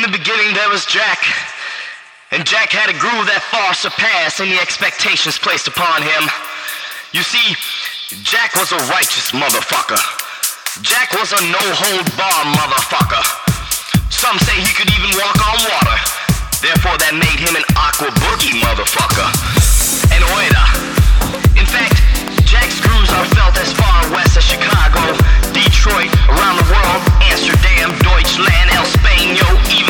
In the beginning there was Jack. And Jack had a groove that far surpassed any expectations placed upon him. You see, Jack was a righteous motherfucker. Jack was a no-hold-bar motherfucker. Some say he could even walk on water. Therefore, that made him an aqua boogie motherfucker. And oida. In fact, Jack's grooves are felt as far west as Chicago, Detroit, around the world, Amsterdam, Deutschland, El Spaño, even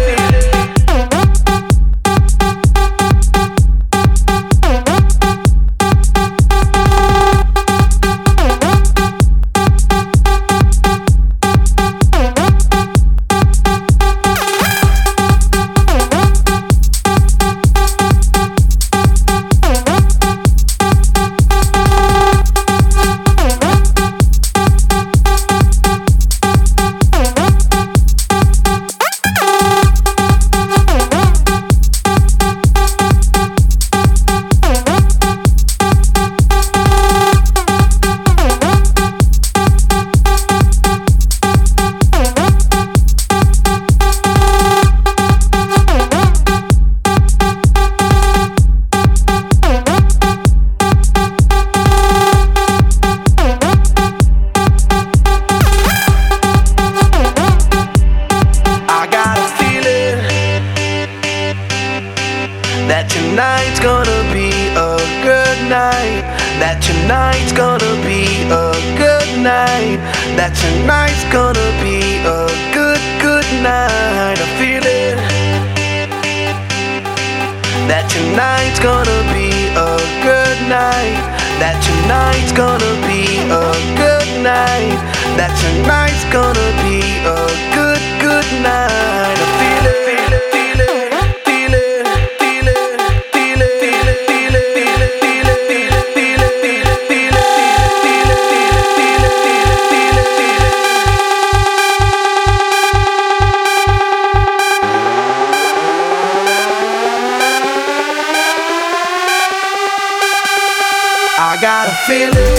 tonight. That tonight's gonna be a good, good night. I feel it. I got a feeling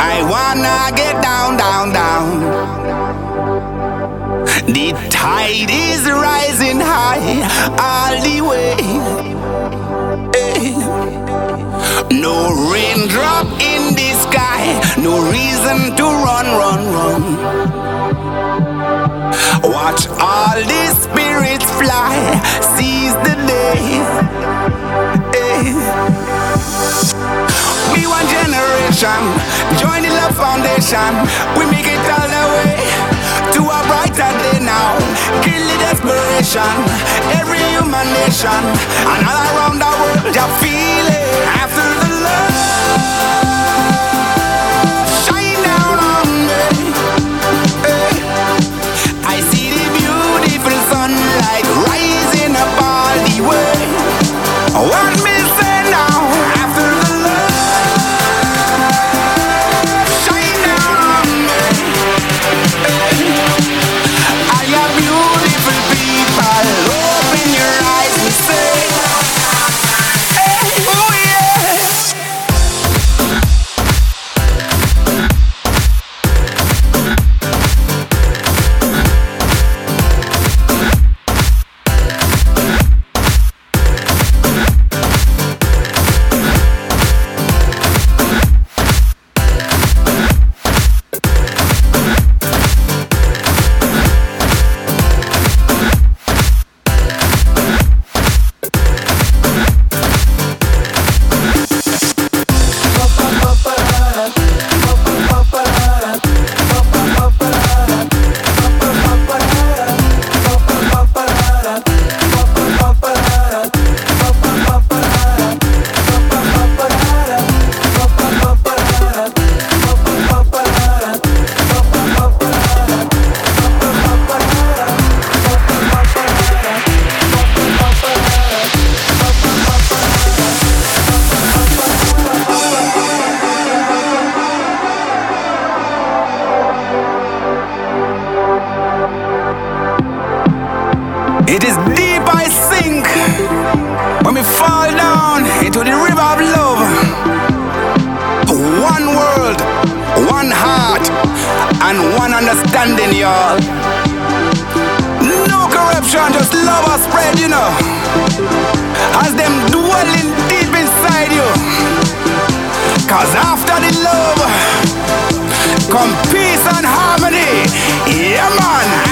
I wanna get down, down, down. The tide is rising high all the way. No raindrop in the sky, no reason to run, run, run. Watch all the spirits fly, seize the day. Generation, join the love foundation. We make it all the way to a brighter day now. Kill the desperation, every human nation, and all around the world, you feel it. After the It is deep I sink when we fall down into the river of love. One world, one heart, and one understanding, y'all. No corruption, just love us spread, you know. As them dwelling deep inside you. Cause after the love, come peace and harmony. Yeah, man.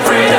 free.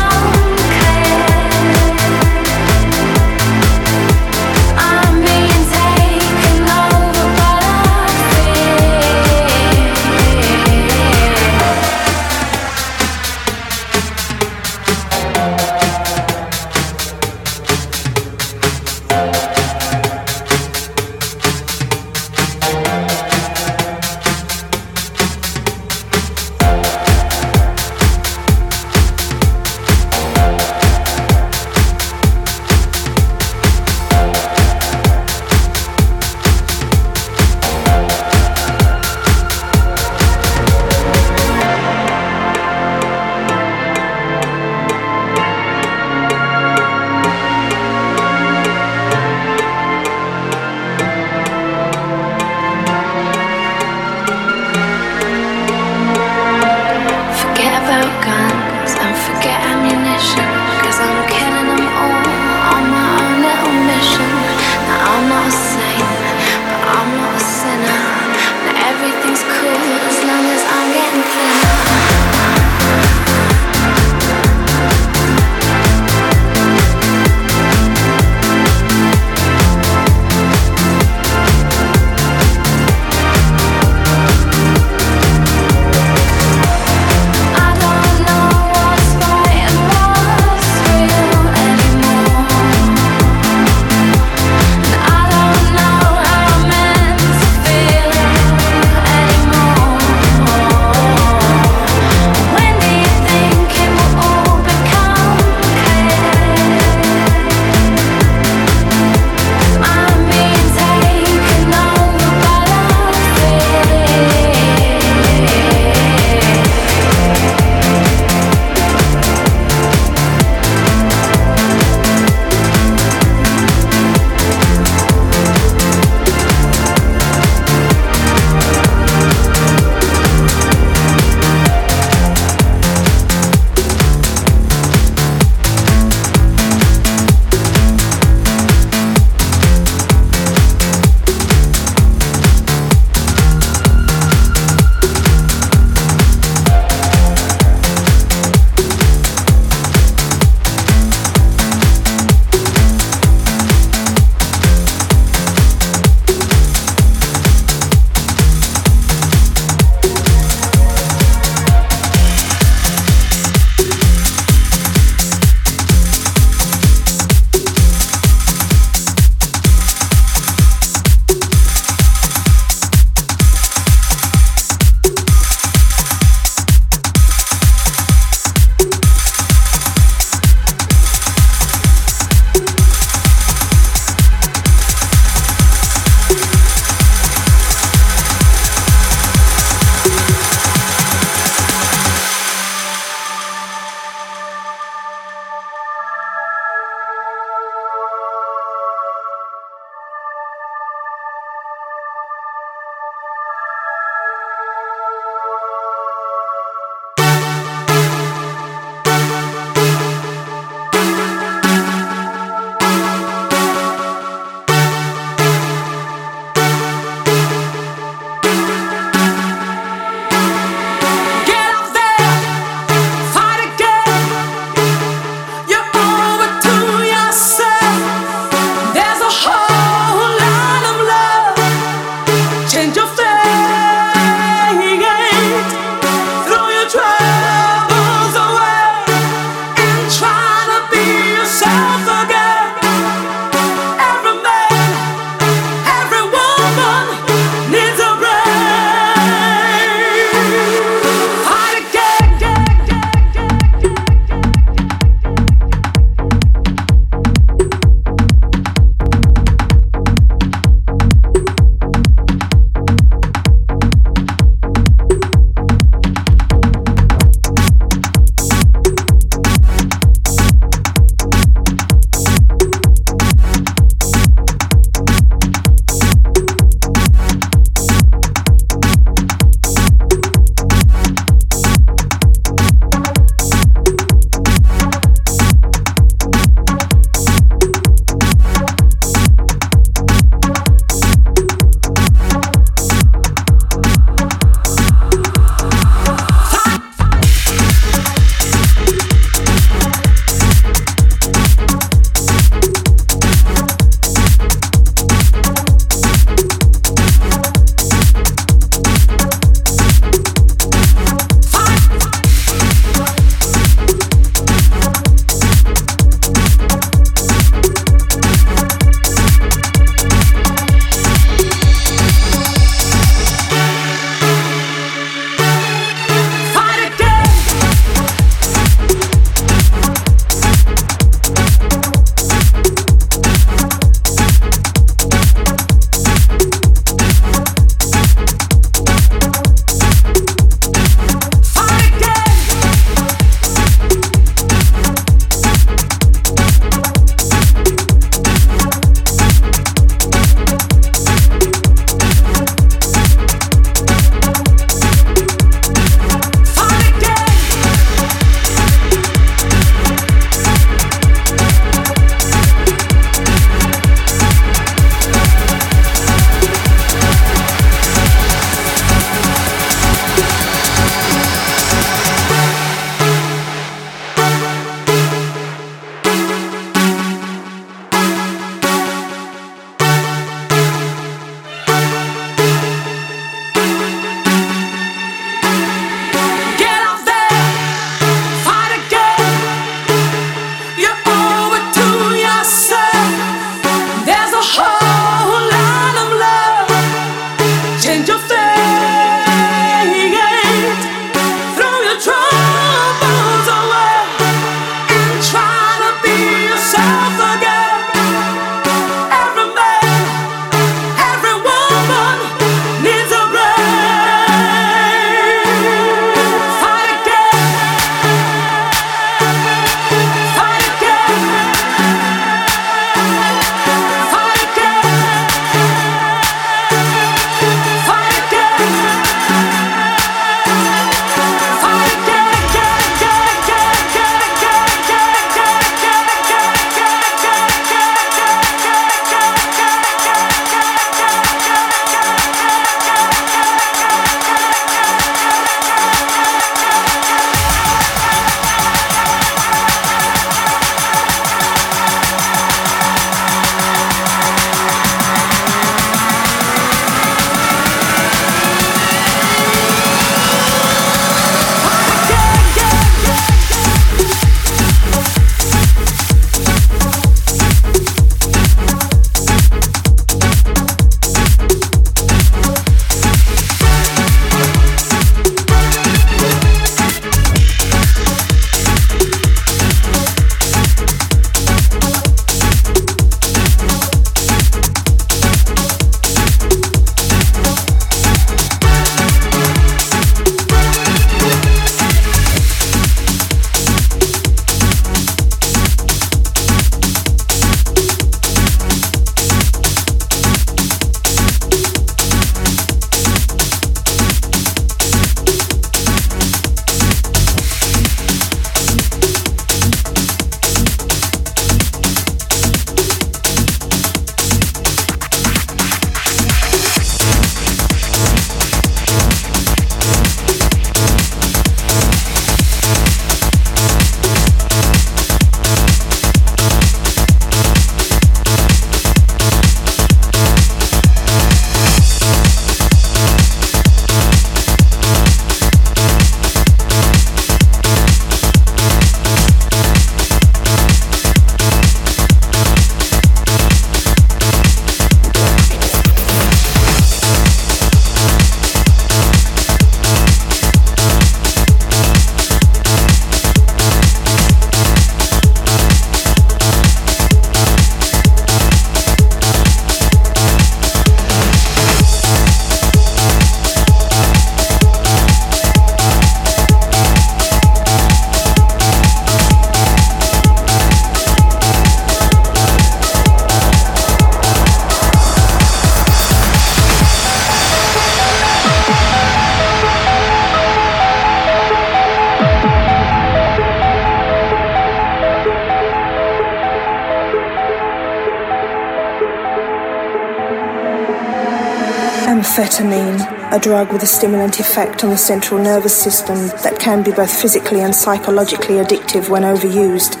Amphetamine, a drug with a stimulant effect on the central nervous system that can be both physically and psychologically addictive when overused.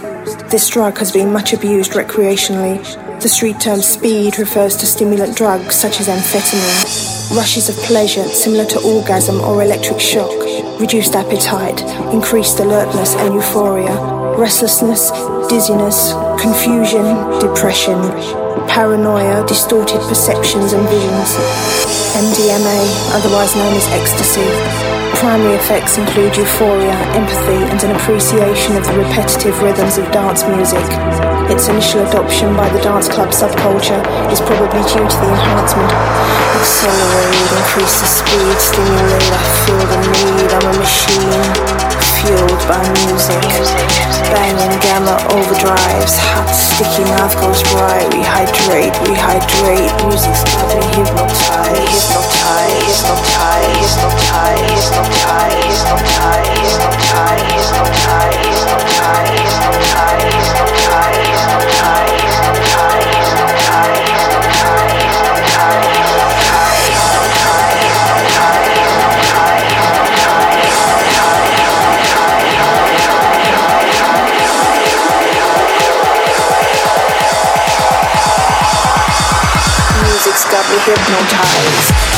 This drug has been much abused recreationally. The street term speed refers to stimulant drugs such as amphetamine. Rushes of pleasure similar to orgasm or electric shock, reduced appetite, increased alertness and euphoria, restlessness, dizziness, confusion, depression, paranoia, distorted perceptions and visions. MDMA, otherwise known as ecstasy. Primary effects include euphoria, empathy, and an appreciation of the repetitive rhythms of dance music. Its initial adoption by the dance club subculture is probably due to the enhancement. Accelerate, increase the speed, stimulate, I feel the need, I'm a machine fueled by music. Banging gamma overdrives, hot sticky mouth goes dry. Rehydrate, rehydrate, music's got me hypnotized, hypnotized, hypnotized, hypnotized, hypnotized, hypnotized, hypnotized, hypnotized, hypnotized, hypnotized, hypnotized.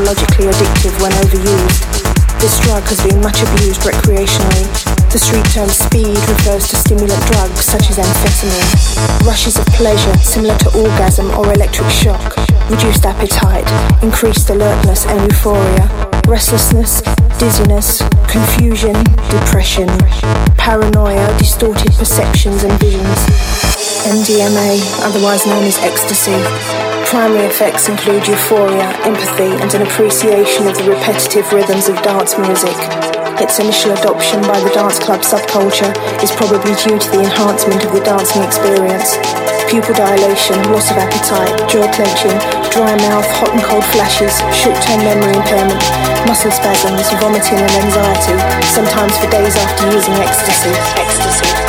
Psychologically addictive when overused. This drug has been much abused recreationally. The street term speed refers to stimulant drugs such as amphetamine. Rushes of pleasure similar to orgasm or electric shock, reduced appetite, increased alertness and euphoria, restlessness, dizziness, confusion, depression, paranoia, distorted perceptions and visions. MDMA, otherwise known as ecstasy. Primary effects include euphoria, empathy, and an appreciation of the repetitive rhythms of dance music. Its initial adoption by the dance club subculture is probably due to the enhancement of the dancing experience. Pupil dilation, loss of appetite, jaw clenching, dry mouth, hot and cold flashes, short-term memory impairment, muscle spasms, vomiting and anxiety, sometimes for days after using ecstasy. Ecstasy,